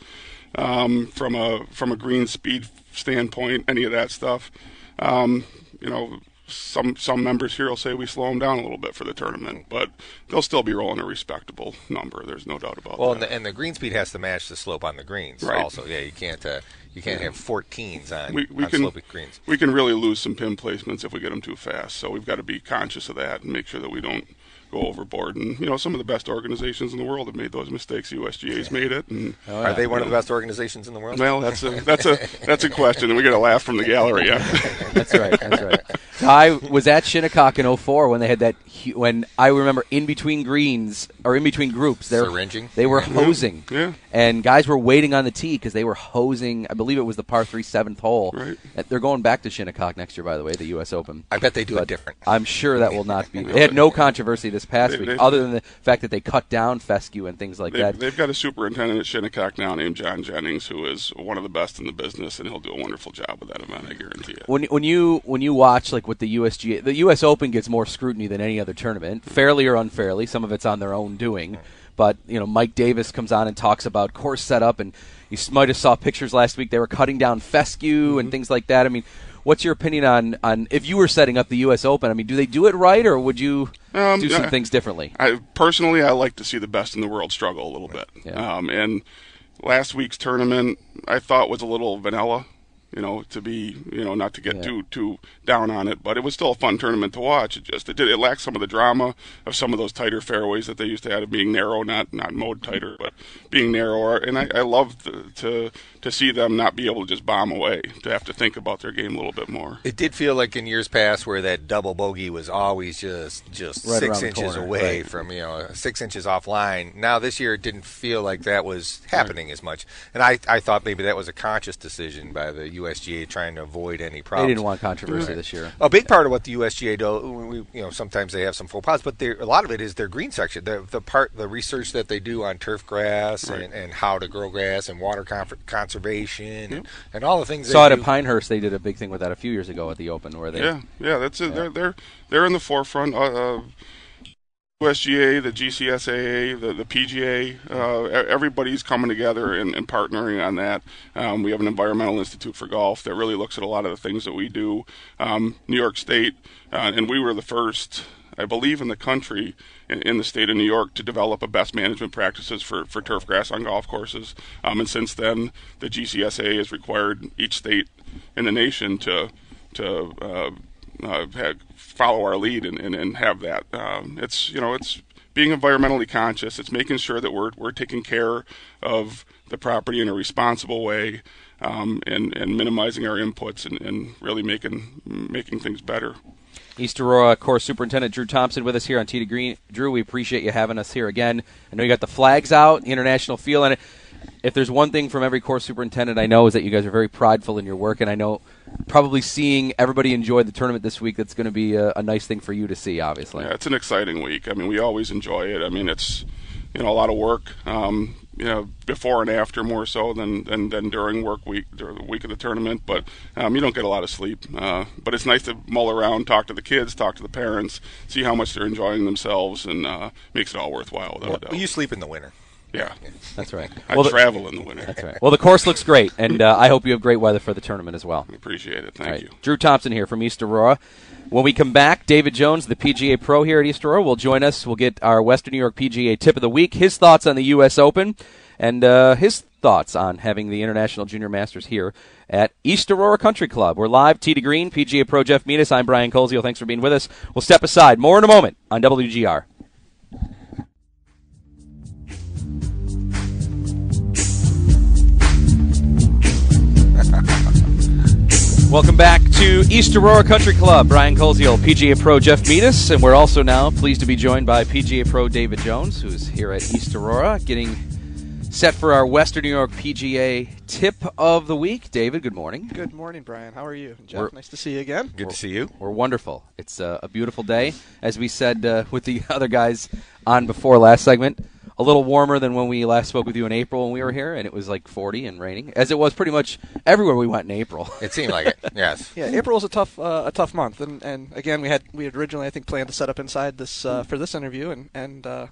Um, from a from a green speed standpoint, any of that stuff. Um, you know, some some members here will say we slow them down a little bit for the tournament, but they'll still be rolling a respectable number. There's no doubt about that. well, and the, and the green speed has to match the slope on the greens. Right. Also, yeah, you can't uh, you can't have 14s on, we, we on can sloping greens. we can really lose some pin placements if we get them too fast. So we've got to be conscious of that and make sure that we don't go overboard. And you know, some of the best organizations in the world have made those mistakes. USGA's made it, and oh, Are they one of the best organizations in the world? well, that's a that's a that's a question, and we get a laugh from the gallery. Yeah. That's right. That's right. I was at Shinnecock in 04 when they had that. When I remember in between greens or in between groups, they were Syringing? They were hosing, Yeah. and guys were waiting on the tee because they were hosing. I believe it was the par three seventh hole. Right. Uh, They're going back to Shinnecock next year, by the way, the U.S. Open. I bet they do it different. I'm sure that will not be. They had no controversy this past They- week, they- other than the fact that they cut down fescue and things like They've, that. they've got a superintendent at Shinnecock now named Jon Jennings, who is one of the best in the business, and he'll do a wonderful job with that event. I guarantee it. when when you when you watch like like with the USGA. The US Open gets more scrutiny than any other tournament, fairly or unfairly. Some of it's on their own doing. But you know, Mike Davis comes on and talks about course setup, and you might have saw pictures last week. They were cutting down fescue and things like that. I mean, what's your opinion on on if you were setting up the U.S. Open? I mean, do they do it right, or would you Um, do some yeah. things differently? I personally, I like to see the best in the world struggle a little bit. Yeah. Um, and last week's tournament, I thought was a little vanilla. You know, to be you know not to get Yeah. too too down on it, but it was still a fun tournament to watch. It just it did it lacked some of the drama of some of those tighter fairways that they used to have, of being narrow, not not mowed tighter, but being narrower. And I, I love to, to to see them not be able to just bomb away, to have to think about their game a little bit more. It did feel like in years past where that double bogey was always just just Right six inches corner, away right. from you know six inches offline. Now this year it didn't feel like that was happening as much, and I I thought maybe that was a conscious decision by the USGA trying to avoid any problems. They problems. didn't want controversy this year. A big part of what the USGA do, we, you know, sometimes they have some faux pas, but a lot of it is their green section. The, the part, the research that they do on turf grass and, and how to grow grass and water con- conservation and, and all the things. Saw it they at. Pinehurst. They did a big thing with that a few years ago at the Open, where they Yeah, yeah, that's it. They're they're they're in the forefront uh, of USGA, the GCSAA, the the PGA. Uh, everybody's coming together and, and partnering on that. Um, we have an environmental institute for golf that really looks at a lot of the things that we do. Um, New York State, uh, and we were the first. I believe in the country, in, in the state of New York, to develop a best management practices for, for turf grass on golf courses. Um, and since then, the GCSA has required each state in the nation to to uh, uh, have, follow our lead and, and, and have that. Um, it's you know it's being environmentally conscious. It's making sure that we're we're taking care of the property in a responsible way, um, and and minimizing our inputs and, and really making making things better. East Aurora Course Superintendent Drew Thompson with us here on Tee to Green. Drew, we appreciate you having us here again. I know you got the flags out, international feel, and if there's one thing from every course superintendent I know is that you guys are very prideful in your work, and I know probably seeing everybody enjoy the tournament this week that's going to be a, a nice thing for you to see. Obviously, Yeah, it's an exciting week. I mean, we always enjoy it. I mean, it's you know a lot of work. Um, you know, before and after more so than than, than during work week, during the week of the tournament. But um, you don't get a lot of sleep. Uh, but it's nice to mull around, talk to the kids, talk to the parents, see how much they're enjoying themselves, and uh, makes it all worthwhile. Without a Well, doubt. you sleep in the winter. Yeah, that's right. I Well, the- travel in the winter. that's right. Well, the course looks great, and uh, I hope you have great weather for the tournament as well. Appreciate it. Thank right. you. Drew Thompson here from East Aurora. When we come back, David Jones, the PGA Pro here at East Aurora, will join us. We'll get our Western New York PGA tip of the week, his thoughts on the U.S. Open, and uh, his thoughts on having the International Junior Masters here at East Aurora Country Club. We're live, Tee to Green, PGA Pro Jeff Menis. I'm Brian Koziol. Thanks for being with us. We'll step aside. More in a moment on WGR. Welcome back to East Aurora Country Club. Brian Koziol, PGA Pro Jeff Metis, and we're also now pleased to be joined by PGA Pro David Jones, who's here at East Aurora, getting set for our Western New York PGA tip of the week. David, good morning. Good morning, Brian. How are you? Jeff, We're- nice to see you again. Good to see you. We're wonderful. It's uh, a beautiful day, as we said uh, with the other guys on before last segment. A little warmer than when we last spoke with you in April when we were here, and it was like 40 and raining, as it was pretty much everywhere we went in April. It seemed like it. Yes. Yeah, April was a tough uh, a tough month, and, and again we had we had originally I think planned to set up inside this uh, for this interview, and and uh,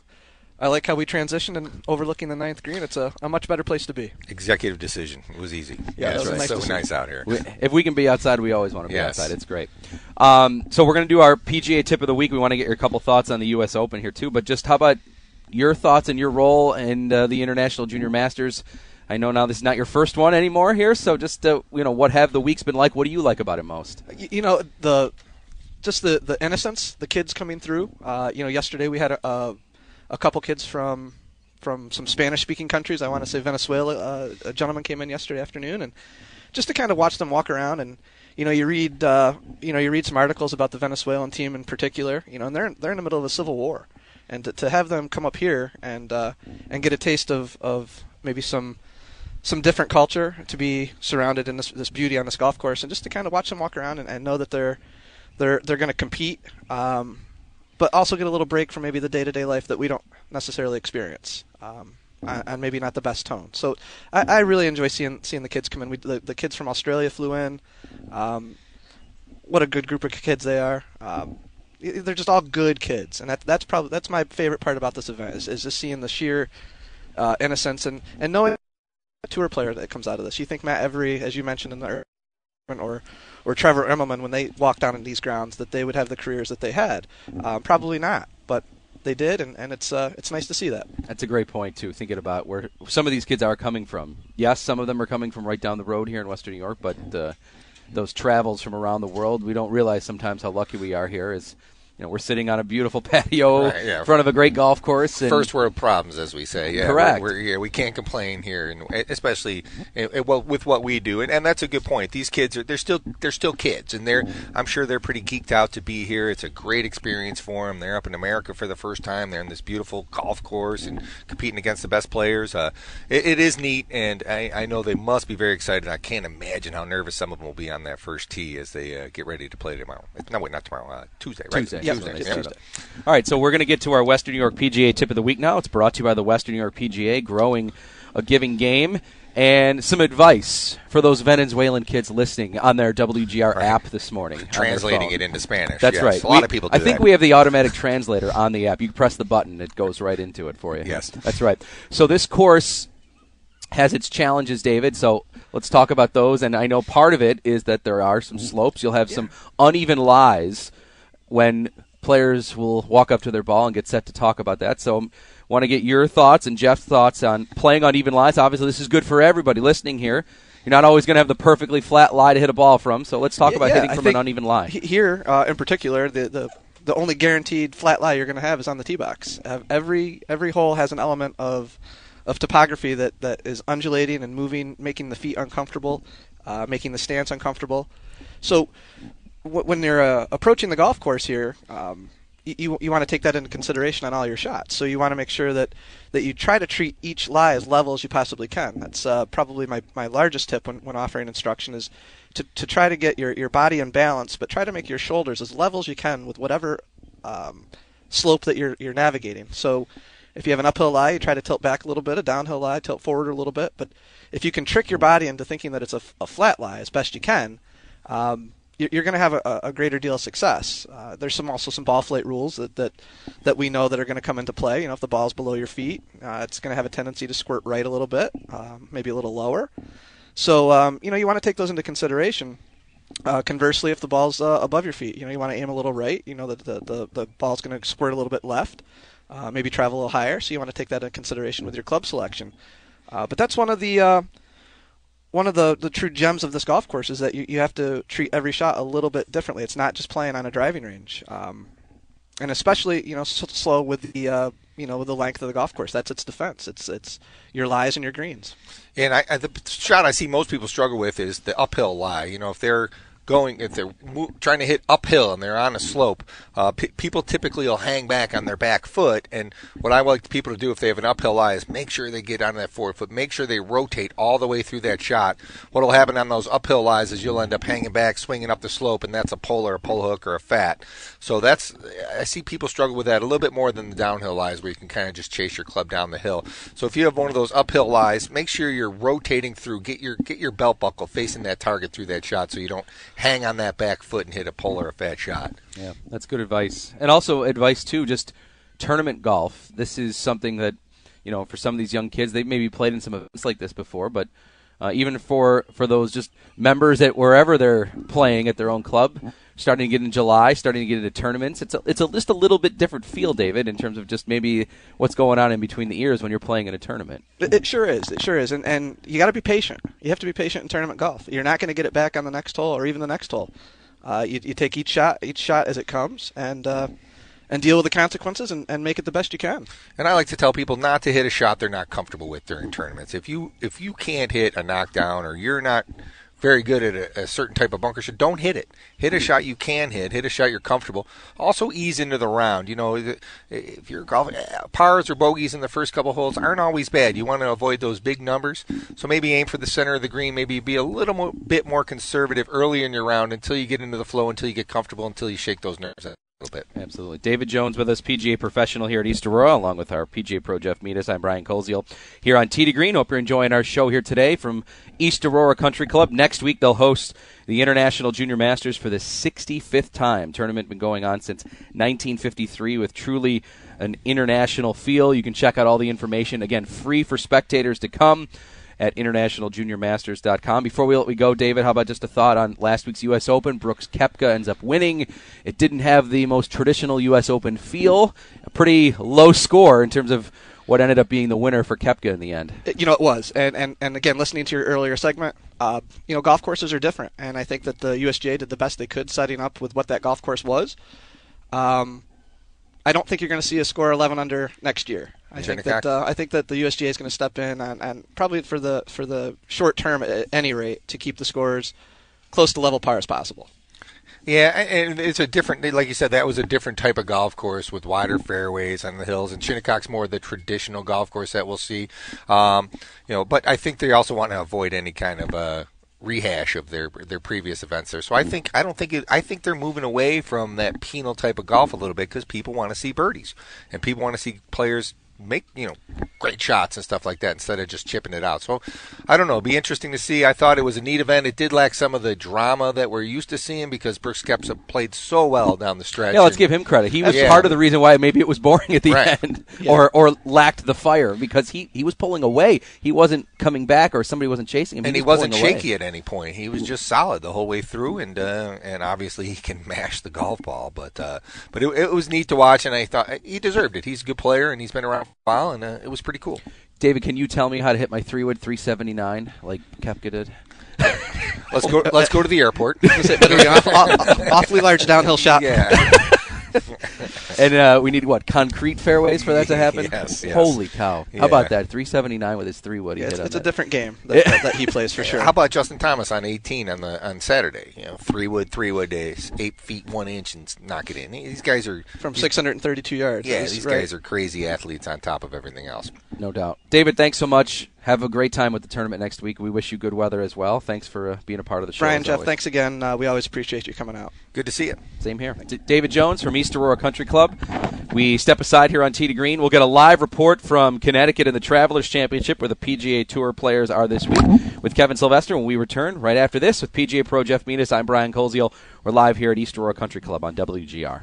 I like how we transitioned and overlooking the ninth green. It's a, a much better place to be. Executive decision. It was easy. Yeah, that it's was a nice so decision. nice out here. We- if we can be outside, we always want to be Yes. outside. It's great. Um, so we're going to do our PGA tip of the week. We want to get your couple thoughts on the U.S. Open here too. But just how about your thoughts and your role in uh, the International Junior Masters? I know now this is not your first one anymore here. So just uh, you know, what have the weeks been like? What do you like about it most? You know the just the the innocence, the kids coming through. Uh, you know, yesterday we had a, a, a couple kids from from some Spanish-speaking countries. I want to say Venezuela. Uh, a gentleman came in yesterday afternoon, and just to kind of watch them walk around and. You know, you read, uh, you know, you read some articles about the Venezuelan team in particular. You know, and they're they're in the middle of a civil war, and to, to have them come up here and uh, and get a taste of, of maybe some some different culture to be surrounded in this, this beauty on this golf course, and just to kind of watch them walk around and, and know that they're they're they're going to compete, um, but also get a little break from maybe the day to day life that we don't necessarily experience, um, and maybe not the best tone. So I, I really enjoy seeing seeing the kids come in. We, the, the kids from Australia flew in. Um, what a good group of kids they are. They're just all good kids, and that, that's probably that's my favorite part about this event is, is just seeing the sheer uh, innocence and and knowing a tour player that comes out of this. You think Matt Every, as you mentioned in the or or Trevor Immelman when they walked down in these grounds that they would have the careers that they had. Um, probably not, but they did, and, and it's uh, it's nice to see that. That's a great point too. Thinking about where some of these kids are coming from. Yes, some of them are coming from right down the road here in Western New York, but uh, those travels from around the world, we don't realize sometimes how lucky we are here. Is you know we're sitting on a beautiful patio Right, yeah. in front of a great golf course. And First world problems, as we say. Yeah, Correct. We're, we're yeah, we can't complain here, and especially well with what we do. And, and that's a good point. These kids are they're still they're still kids, and they're I'm sure they're pretty geeked out to be here. It's a great experience for them. They're up in America for the first time. They're in this beautiful golf course and competing against the best players. Uh, it, it is neat, and I, I know they must be very excited. I can't imagine how nervous some of them will be on that first tee as they uh, get ready to play tomorrow. No, wait, not tomorrow. Uh, Tuesday, right? Tuesday. Yep, Tuesday. Tuesday. All right, so we're going to get to our Western New York PGA tip of the week now. It's brought to you by the Western New York PGA, growing a giving game. And some advice for those Venezuelan kids listening on their WGR Right. app this morning. Translating it into Spanish. That's yes. right. A lot We- of people do I think that. we have the automatic translator on the app. You press the button, it goes right into it for you. Yes. That's right. So this course has its challenges, David. So let's talk about those. And I know part of it is that there are some mm-hmm. slopes. You'll have some uneven lies when players will walk up to their ball and get set to talk about that. So want to get your thoughts and Jeff's thoughts on playing on even lies. Obviously, this is good for everybody listening here. You're not always going to have the perfectly flat lie to hit a ball from. So let's talk Yeah, about yeah, hitting I from an uneven lie. Here, uh, in particular, the, the the only guaranteed flat lie you're going to have is on the tee box. Uh, every every hole has an element of of topography that, that is undulating and moving, making the feet uncomfortable, uh, making the stance uncomfortable. So when you're uh, approaching the golf course here, um, you you want to take that into consideration on all your shots. So you want to make sure that, that you try to treat each lie as level as you possibly can. That's uh, probably my, my largest tip when, when offering instruction is to, to try to get your, your body in balance, but try to make your shoulders as level as you can with whatever um, slope that you're you're navigating. So if you have an uphill lie, you try to tilt back a little bit. A downhill lie, tilt forward a little bit. But if you can trick your body into thinking that it's a flat lie as best you can, um, you're, going to have a, a greater deal of success. Uh, there's some also some ball flight rules that, that that we know that are going to come into play. You know, if the ball's below your feet, uh, it's going to have a tendency to squirt right a little bit, um, maybe a little lower. So um, you know, you want to take those into consideration. Uh, conversely, if the ball's uh, above your feet, you know you want to aim a little right. You know that the the, the ball's going to squirt a little bit left, uh, maybe travel a little higher. So you want to take that into consideration with your club selection. Uh, but that's one of the one of the, the true gems of this golf course is that you, you have to treat every shot a little bit differently. It's not just playing on a driving range, um, and especially you know s- slow with the uh, you know with the length of the golf course. That's its defense. It's it's your lies and your greens. And I, I, the shot I see most people struggle with is the uphill lie. You know, if they're going, if they're trying to hit uphill and they're on a slope, uh, pe people typically will hang back on their back foot. And what I like people to do if they have an uphill lie is make sure they get on that forward foot, make sure they rotate all the way through that shot. What'll happen on those uphill lies is you'll end up hanging back, swinging up the slope, and that's a pull or a pull hook or a fat. So that's I see people struggle with that a little bit more than the downhill lies where you can kind of just chase your club down the hill. So if you have one of those uphill lies, make sure you're rotating through. Get your get your belt buckle facing that target through that shot, so you don't hang on that back foot and hit a pull or a fat shot. Yeah, that's good advice. And also advice too, just tournament golf. This is something that you know for some of these young kids, they maybe played in some events like this before, but uh, even for for those just members at wherever they're playing at their own club, starting to get in July, starting to get into tournaments, it's a, it's a, just a little bit different feel, David, in terms of just maybe what's going on in between the ears when you're playing in a tournament. It, it sure is. It sure is. And and you got to be patient. You have to be patient in tournament golf. You're not going to get it back on the next hole or even the next hole. Uh, you, you take each shot, each shot as it comes, and uh, and deal with the consequences and, and make it the best you can. And I like to tell people not to hit a shot they're not comfortable with during tournaments. If you if you can't hit a knockdown or you're not very good at a, a certain type of bunker shot, don't hit it. Hit a hmm. shot you can hit. Hit a shot you're comfortable. Also ease into the round. You know, if you're golfing, eh, pars or bogeys in the first couple holes aren't always bad. You want to avoid those big numbers. So maybe aim for the center of the green. Maybe be a little bit more conservative early in your round until you get into the flow, until you get comfortable, until you shake those nerves out. Little bit. Absolutely. David Jones with us, PGA professional here at East Aurora, along with our PGA Pro Jeff Metis. I'm Brian Koziol here on to Green. Hope you're enjoying our show here today from East Aurora Country Club. Next week they'll host the International Junior Masters for the 65th time. Tournament been going on since 1953 with truly an international feel. You can check out all the information again free for spectators to come at internationaljuniormasters.com. Before we let we go, David, how about just a thought on last week's U.S. Open? Brooks Koepka ends up winning. It didn't have the most traditional U.S. Open feel. A pretty low score in terms of what ended up being the winner for Koepka in the end. You know, it was. And, and, and again, listening to your earlier segment, uh, you know, golf courses are different. And I think that the USGA did the best they could setting up with what that golf course was. Um, I don't think you're going to see a score 11 under next year. I think that uh, I think that the USGA is going to step in and, and probably for the for the short term at any rate to keep the scores close to level par as possible. Yeah, and it's a different, like you said, that was a different type of golf course with wider fairways on the hills, and Shinnecock's more the traditional golf course that we'll see. Um, you know, but I think they also want to avoid any kind of uh, rehash of their their previous events there. So I think I don't think it, I think they're moving away from that penal type of golf a little bit because people want to see birdies and people want to see players make you know great shots and stuff like that instead of just chipping it out. So I don't know. It'd be interesting to see. I thought it was a neat event. It did lack some of the drama that we're used to seeing because Brooks Koepka played so well down the stretch. Yeah, let's give him credit. He was Yeah. part of the reason why maybe it was boring at the Right. end, or or lacked the fire because he he was pulling away. He wasn't coming back, or somebody wasn't chasing him. and he was wasn't pulling away. shaky at any point. He was just solid the whole way through, and uh, and obviously he can mash the golf ball. But uh, but it, it was neat to watch, and I thought he deserved it. He's a good player, and he's been around while, and uh, it was pretty cool. David, can you tell me how to hit my three wood 379 like Koepka did? Let's go. Let's go to the airport. Better be an awfully large downhill shot. Yeah. and uh, we need what concrete fairways for that to happen. Yes, yes. Holy cow! Yeah. How about that? 379 with his three wood. he Yeah, it's hit on it's a different game that, that, that he plays for sure. How about Justin Thomas on 18 on the on Saturday? You know, three wood, three wood days, eight feet one inch, and knock it in. These guys are From 632 yards. Yeah, these right. guys are crazy athletes on top of everything else. No doubt. David, thanks so much. Have a great time with the tournament next week. We wish you good weather as well. Thanks for uh, being a part of the show. Brian, Jeff, always. thanks again. Uh, we always appreciate you coming out. Good to see you. Same here. D- David Jones from East Aurora Country Club. We step aside here on Tee to Green. We'll get a live report from Connecticut in the Travelers Championship, where the PGA Tour players are this week, with Kevin Sylvester. When we return right after this with PGA Pro Jeff Menis, I'm Brian Koziol. We're live here at East Aurora Country Club on WGR.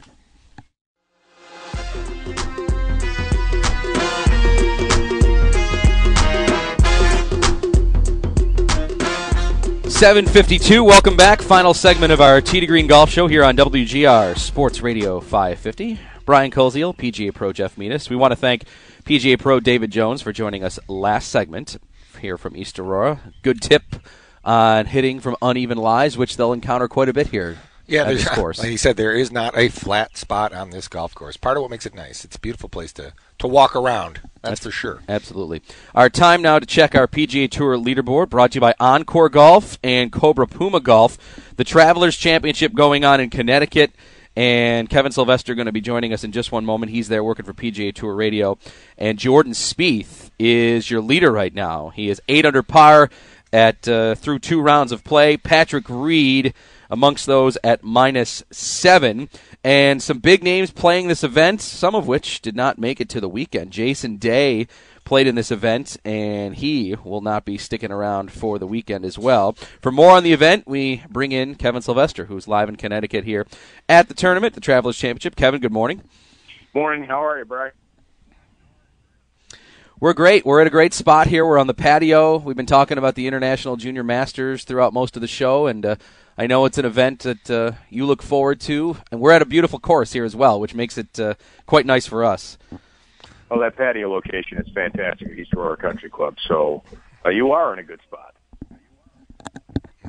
Seven fifty-two. Welcome back. Final segment of our Tee to Green Golf Show here on WGR Sports Radio 550. Brian Koziol, PGA Pro Jeff Menis. We want to thank PGA Pro David Jones for joining us last segment here from East Aurora. Good tip on hitting from uneven lies, which they'll encounter quite a bit here. Yeah, this course. like you said, there is not a flat spot on this golf course. Part of what makes it nice. It's a beautiful place to to walk around. That's, for sure. Absolutely. Our time now to check our PGA Tour leaderboard brought to you by Encore Golf and Cobra Puma Golf. The Travelers Championship going on in Connecticut. And Kevin Sylvester going to be joining us in just one moment. He's there working for PGA Tour Radio. And Jordan Spieth is your leader right now. He is eight under par at uh, through two rounds of play. Patrick Reed amongst those at minus seven. And some big names playing this event, some of which did not make it to the weekend. Jason Day played in this event, and he will not be sticking around for the weekend as well. For more on the event, we bring in Kevin Sylvester, who's live in Connecticut here at the tournament, the Travelers Championship. Kevin, good morning. Morning. How are you, Brian? We're great. We're at a great spot here. We're on the patio. We've been talking about the International Junior Masters throughout most of the show, and uh, I know it's an event that uh, you look forward to. And we're at a beautiful course here as well, which makes it uh, quite nice for us. Well, that patio location is fantastic at East Aurora Country Club. So uh, you are in a good spot.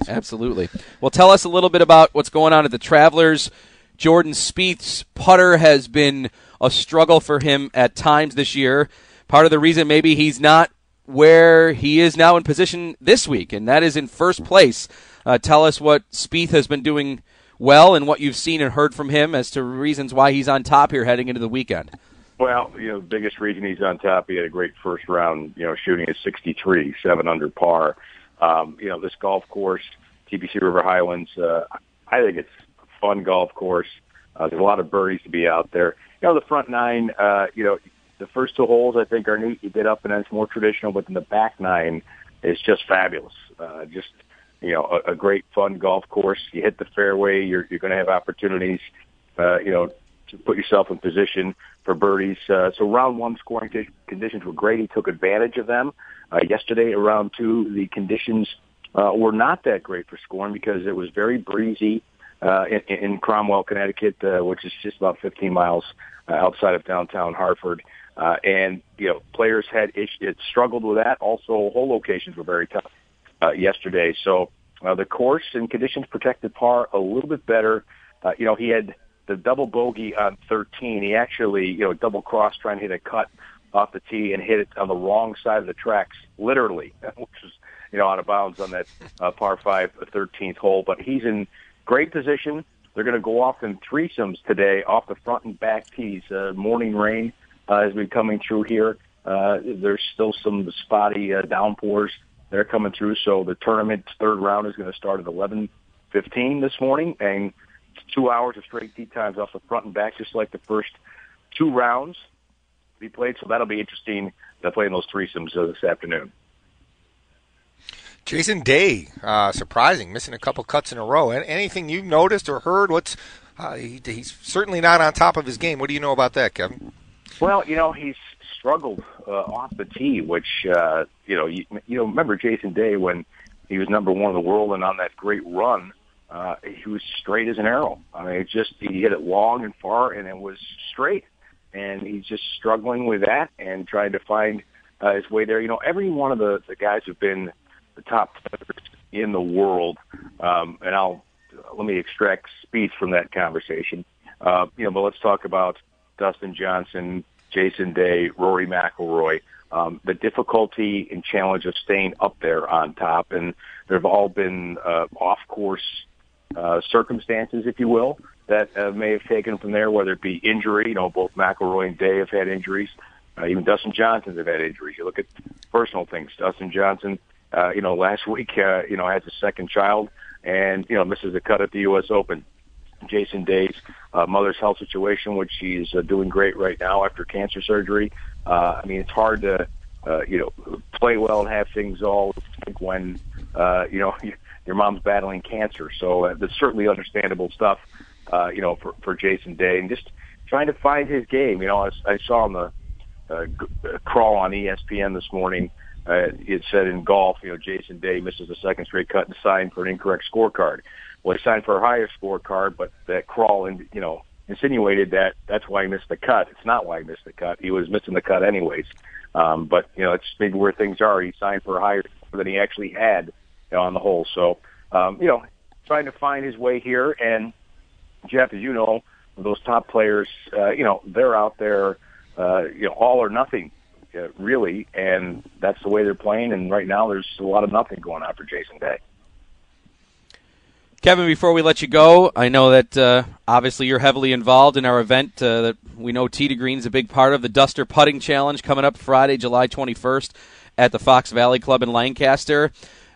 Absolutely. Well, tell us a little bit about what's going on at the Travelers. Jordan Spieth's putter has been a struggle for him at times this year. Part of the reason maybe he's not where he is now in position this week, and that is in first place. Uh, tell us what Spieth has been doing well and what you've seen and heard from him as to reasons why he's on top here heading into the weekend. Well, you know, biggest reason he's on top, he had a great first round, you know, shooting at 63, seven under par. Um, you know, this golf course, TPC River Highlands, uh, I think it's a fun golf course. Uh, there's a lot of birdies to be out there. You know, the front nine, uh, you know, the first two holes I think are neat. You get up and it's more traditional, but then the back nine is just fabulous. Uh, just you know, a, a great fun golf course. You hit the fairway, you're you're going to have opportunities, uh, you know, to put yourself in position for birdies. Uh, so round one scoring t- conditions were great. He took advantage of them. Uh, yesterday, around two, the conditions uh, were not that great for scoring because it was very breezy uh, in, in Cromwell, Connecticut, uh, which is just about 15 miles uh, outside of downtown Hartford. Uh, and you know, players had it struggled with that. Also, hole locations were very tough uh, yesterday. So uh, the course and conditions protected par a little bit better. Uh, you know, he had the double bogey on 13. He actually, you know, double cross trying to hit a cut off the tee and hit it on the wrong side of the tracks, literally, which was, you know, out of bounds on that uh, par five, 13th hole. But he's in great position. They're going to go off in threesomes today off the front and back tees. Uh, morning rain uh, has been coming through here. Uh, there's still some spotty uh, downpours that are coming through. So the tournament's third round is going to start at 11:15 this morning, and two hours of straight tee times off the front and back, just like the first two rounds be played. So that'll be interesting to play in those threesomes uh, this afternoon. Jason Day, uh, surprising, missing a couple cuts in a row. Anything you've noticed or heard? What's uh, he, he's certainly not on top of his game. What do you know about that, Kevin? Well, you know he's struggled uh, off the tee, which uh, you know you, you know remember Jason Day when he was number one in the world and on that great run. Uh, he was straight as an arrow. I mean, it just he hit it long and far, and it was straight. And he's just struggling with that and trying to find uh, his way there. You know, every one of the the guys who've been the top in the world, um, and I'll let me extract speech from that conversation. Uh, you know, but let's talk about Dustin Johnson, Jason Day, Rory McIlroy. Um, the difficulty and challenge of staying up there on top, and there have all been uh, off-course uh, circumstances, if you will, that uh, may have taken from there, whether it be injury. You know, both McIlroy and Day have had injuries. Uh, even Dustin Johnson have had injuries. You look at personal things. Dustin Johnson, uh, you know, last week, uh, you know, has a second child and, you know, misses a cut at the U.S. Open. Jason Day's uh, mother's health situation, which she's uh, doing great right now after cancer surgery. Uh, I mean, it's hard to, uh, you know, play well and have things all when, uh, you know, your mom's battling cancer. So uh, that's certainly understandable stuff, uh, you know, for, for Jason Day and just trying to find his game. You know, I, I saw on the uh, g- crawl on ESPN this morning, uh, it said in golf, you know, Jason Day misses a second straight cut and signed for an incorrect scorecard. Well, he signed for a higher scorecard, but that crawl, and you know, insinuated that that's why he missed the cut. It's not why he missed the cut. He was missing the cut anyways. Um, but you know, it's maybe where things are. He signed for a higher score than he actually had you know, on the whole. So, um, you know, trying to find his way here. And Jeff, as you know, those top players, uh, you know, they're out there, uh, you know, all or nothing, uh, really, and that's the way they're playing. And right now, there's a lot of nothing going on for Jason Day. Kevin, before we let you go, I know that uh, obviously you're heavily involved in our event uh, that we know Tee to Green is a big part of the Duster Putting Challenge coming up Friday, July 21st at the Fox Valley Club in Lancaster.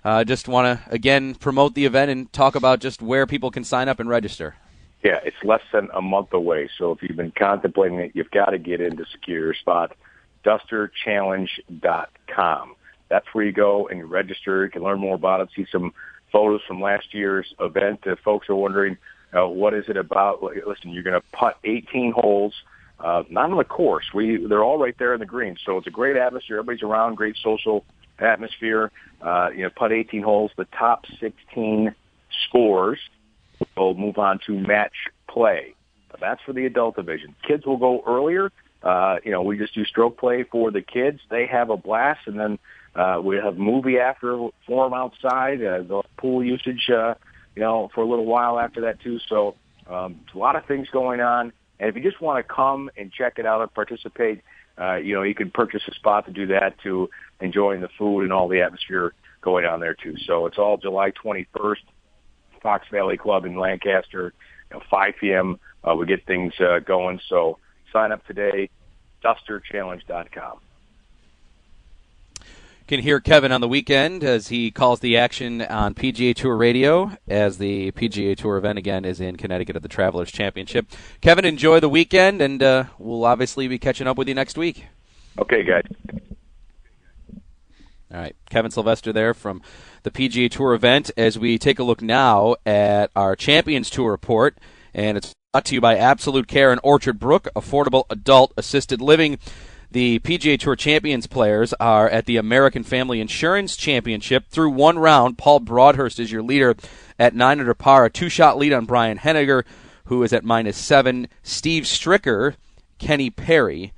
Uh, just want to again promote the event and talk about just where people can sign up and register. Yeah, it's less than a month away. So if you've been contemplating it, you've got to get in to secure your spot. DusterChallenge.com. That's where you go and you register. You can learn more about it, see some photos from last year's event. If folks are wondering, uh, what is it about? Listen, you're going to putt 18 holes, uh, not on the course. We they're all right there in the green, so it's a great atmosphere. Everybody's around, great social atmosphere. Uh, you know, putt 18 holes. The top 16 scores will move on to match play. That's for the adult division. Kids will go earlier. Uh, you know, we just do stroke play for the kids. They have a blast, and then uh, we have movie after for them outside. Uh, the pool usage, uh, you know, for a little while after that too. So um, a lot of things going on. And if you just want to come and check it out and participate, uh, you know, you can purchase a spot to do that to enjoying the food and all the atmosphere going on there too. So it's all July 21st, Fox Valley Club in Lancaster, you know, 5 p.m. Uh, we get things uh, going. So sign up today, dusterchallenge.com. Can hear Kevin on the weekend as he calls the action on PGA Tour Radio as the PGA Tour event again is in Connecticut at the Travelers Championship. Kevin, enjoy the weekend, and uh, we'll obviously be catching up with you next week. Okay, guys. All right, Kevin Sylvester there from the PGA Tour event as we take a look now at our Champions Tour report, and it's brought to you by Absolute Care and Orchard Brook, affordable adult assisted living. The PGA Tour Champions players are at the American Family Insurance Championship. Through one round, Paul Broadhurst is your leader at 9 under par, a two shot lead on Brian Henninger, who is at minus 7. Steve Stricker, Kenny Perry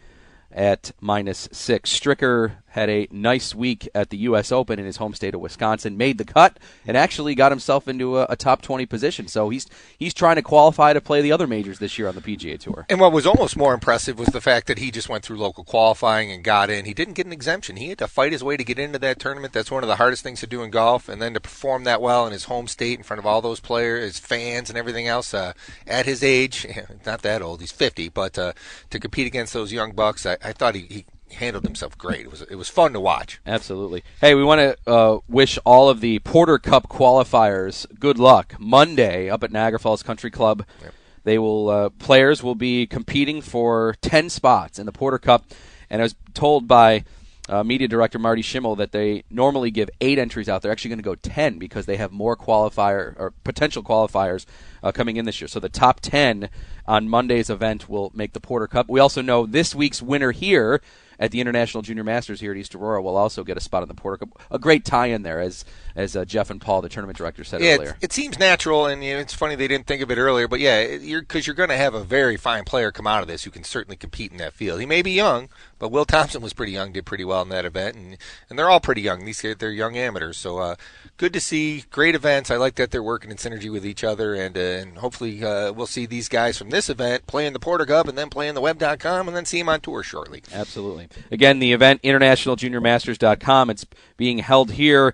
at minus 6. Stricker had a nice week at the U.S. Open in his home state of Wisconsin, made the cut, and actually got himself into a, a, top 20 position. So he's he's trying to qualify to play the other majors this year on the PGA Tour. And what was almost more impressive was the fact that he just went through local qualifying and got in. He didn't get an exemption. He had to fight his way to get into that tournament. That's one of the hardest things to do in golf, and then to perform that well in his home state in front of all those players, his fans, and everything else. Uh, at his age, not that old, he's 50, but uh, to compete against those young bucks, I, I thought he, he handled himself great. It was it was fun to watch. Absolutely. Hey, we want to uh, wish all of the Porter Cup qualifiers good luck Monday up at Niagara Falls Country Club. Yep. They will uh, players will be competing for ten spots in the Porter Cup, and I was told by uh, media director Marty Schimmel that they normally give eight entries out. They're actually going to go ten because they have more qualifier or potential qualifiers uh, coming in this year. So the top ten on Monday's event will make the Porter Cup. We also know this week's winner here at the International Junior Masters here at East Aurora will also get a spot on the Porter Cup. A great tie-in there, as as uh, Jeff and Paul, the tournament director, said yeah, earlier. It, it seems natural, and you know, it's funny they didn't think of it earlier. But yeah, you're because you're going to have a very fine player come out of this who can certainly compete in that field. He may be young, but Will Thompson was pretty young, did pretty well in that event, and and they're all pretty young. These they're young amateurs, so uh, good to see. Great events. I like that they're working in synergy with each other, and uh, and hopefully uh, we'll see these guys from this event playing the Porter Cup and then playing the Web.com, and then see them on tour shortly. Absolutely. Again, the event internationaljuniormasters.com. It's being held here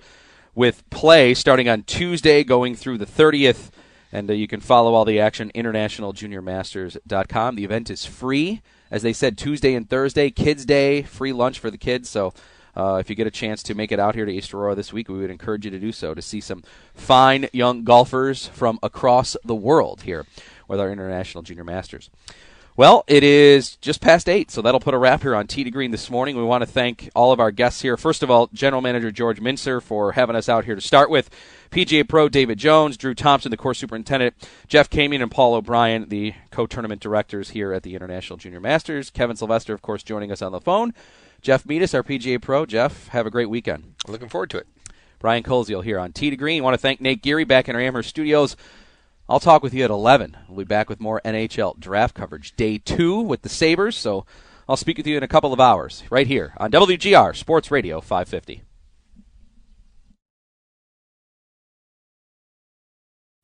with play starting on Tuesday, going through the 30th. And uh, you can follow all the action internationaljuniormasters.com. The event is free, as they said, Tuesday and Thursday, Kids Day, free lunch for the kids. So uh, if you get a chance to make it out here to East Aurora this week, we would encourage you to do so to see some fine young golfers from across the world here with our International Junior Masters. Well, it is just past 8, so that'll put a wrap here on Tee to Green this morning. We want to thank all of our guests here. First of all, General Manager George Mincer for having us out here to start with. PGA Pro David Jones, Drew Thompson, the course superintendent, Jeff Camion, and Paul O'Brien, the co tournament directors here at the International Junior Masters. Kevin Sylvester, of course, joining us on the phone. Jeff Metis, our PGA Pro. Jeff, have a great weekend. Looking forward to it. Brian Koziol here on Tee to Green. want to thank Nate Geary back in our Amherst studios. I'll talk with you at 11. We'll be back with more NHL draft coverage. Day two with the Sabres, so I'll speak with you in a couple of hours right here on WGR Sports Radio 550.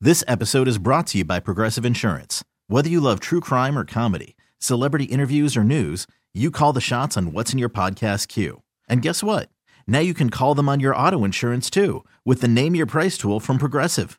This episode is brought to you by Progressive Insurance. Whether you love true crime or comedy, celebrity interviews or news, you call the shots on what's in your podcast queue. And guess what? Now you can call them on your auto insurance too with the Name Your Price tool from Progressive.